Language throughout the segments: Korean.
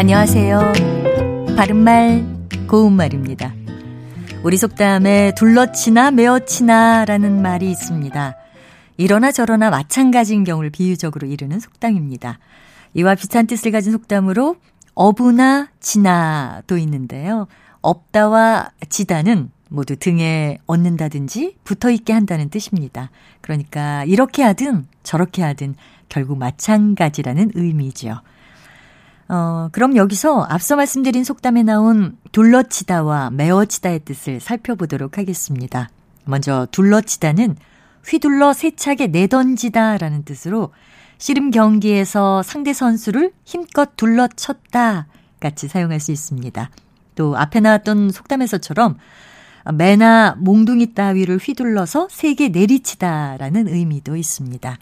안녕하세요. 바른말, 고운말입니다. 우리 속담에 둘러치나 메어치나 라는 말이 있습니다. 이러나 저러나 마찬가지인 경우를 비유적으로 이르는 속담입니다. 이와 비슷한 뜻을 가진 속담으로 어부나 지나도 있는데요. 없다와 지다는 모두 등에 얻는다든지 붙어 있게 한다는 뜻입니다. 그러니까 이렇게 하든 저렇게 하든 결국 마찬가지라는 의미죠. 어, 그럼 여기서 앞서 말씀드린 속담에 나온 둘러치다와 메어치다의 뜻을 살펴보도록 하겠습니다. 먼저 둘러치다는 휘둘러 세차게 내던지다 라는 뜻으로 씨름 경기에서 상대 선수를 힘껏 둘러쳤다 같이 사용할 수 있습니다. 또 앞에 나왔던 속담에서처럼 매나 몽둥이 따위를 휘둘러서 세게 내리치다라는 의미도 있습니다.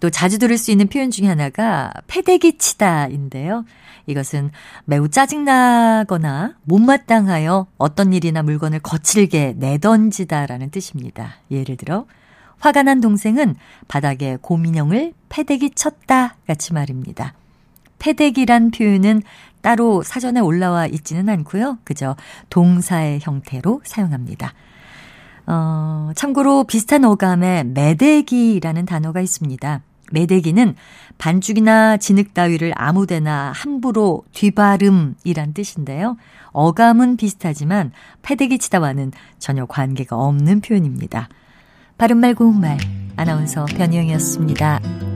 또 자주 들을 수 있는 표현 중에 하나가 패대기 치다인데요. 이것은 매우 짜증나거나 못마땅하여 어떤 일이나 물건을 거칠게 내던지다라는 뜻입니다. 예를 들어 화가 난 동생은 바닥에 곰인형을 패대기 쳤다 같이 말입니다. 패대기란 표현은 따로 사전에 올라와 있지는 않고요. 그저 동사의 형태로 사용합니다. 어, 참고로 비슷한 어감에 매대기라는 단어가 있습니다. 매대기는 반죽이나 진흙 따위를 아무데나 함부로 뒤바름이란 뜻인데요. 어감은 비슷하지만 패대기 치다와는 전혀 관계가 없는 표현입니다. 바른말 고운말 아나운서 변희영이었습니다.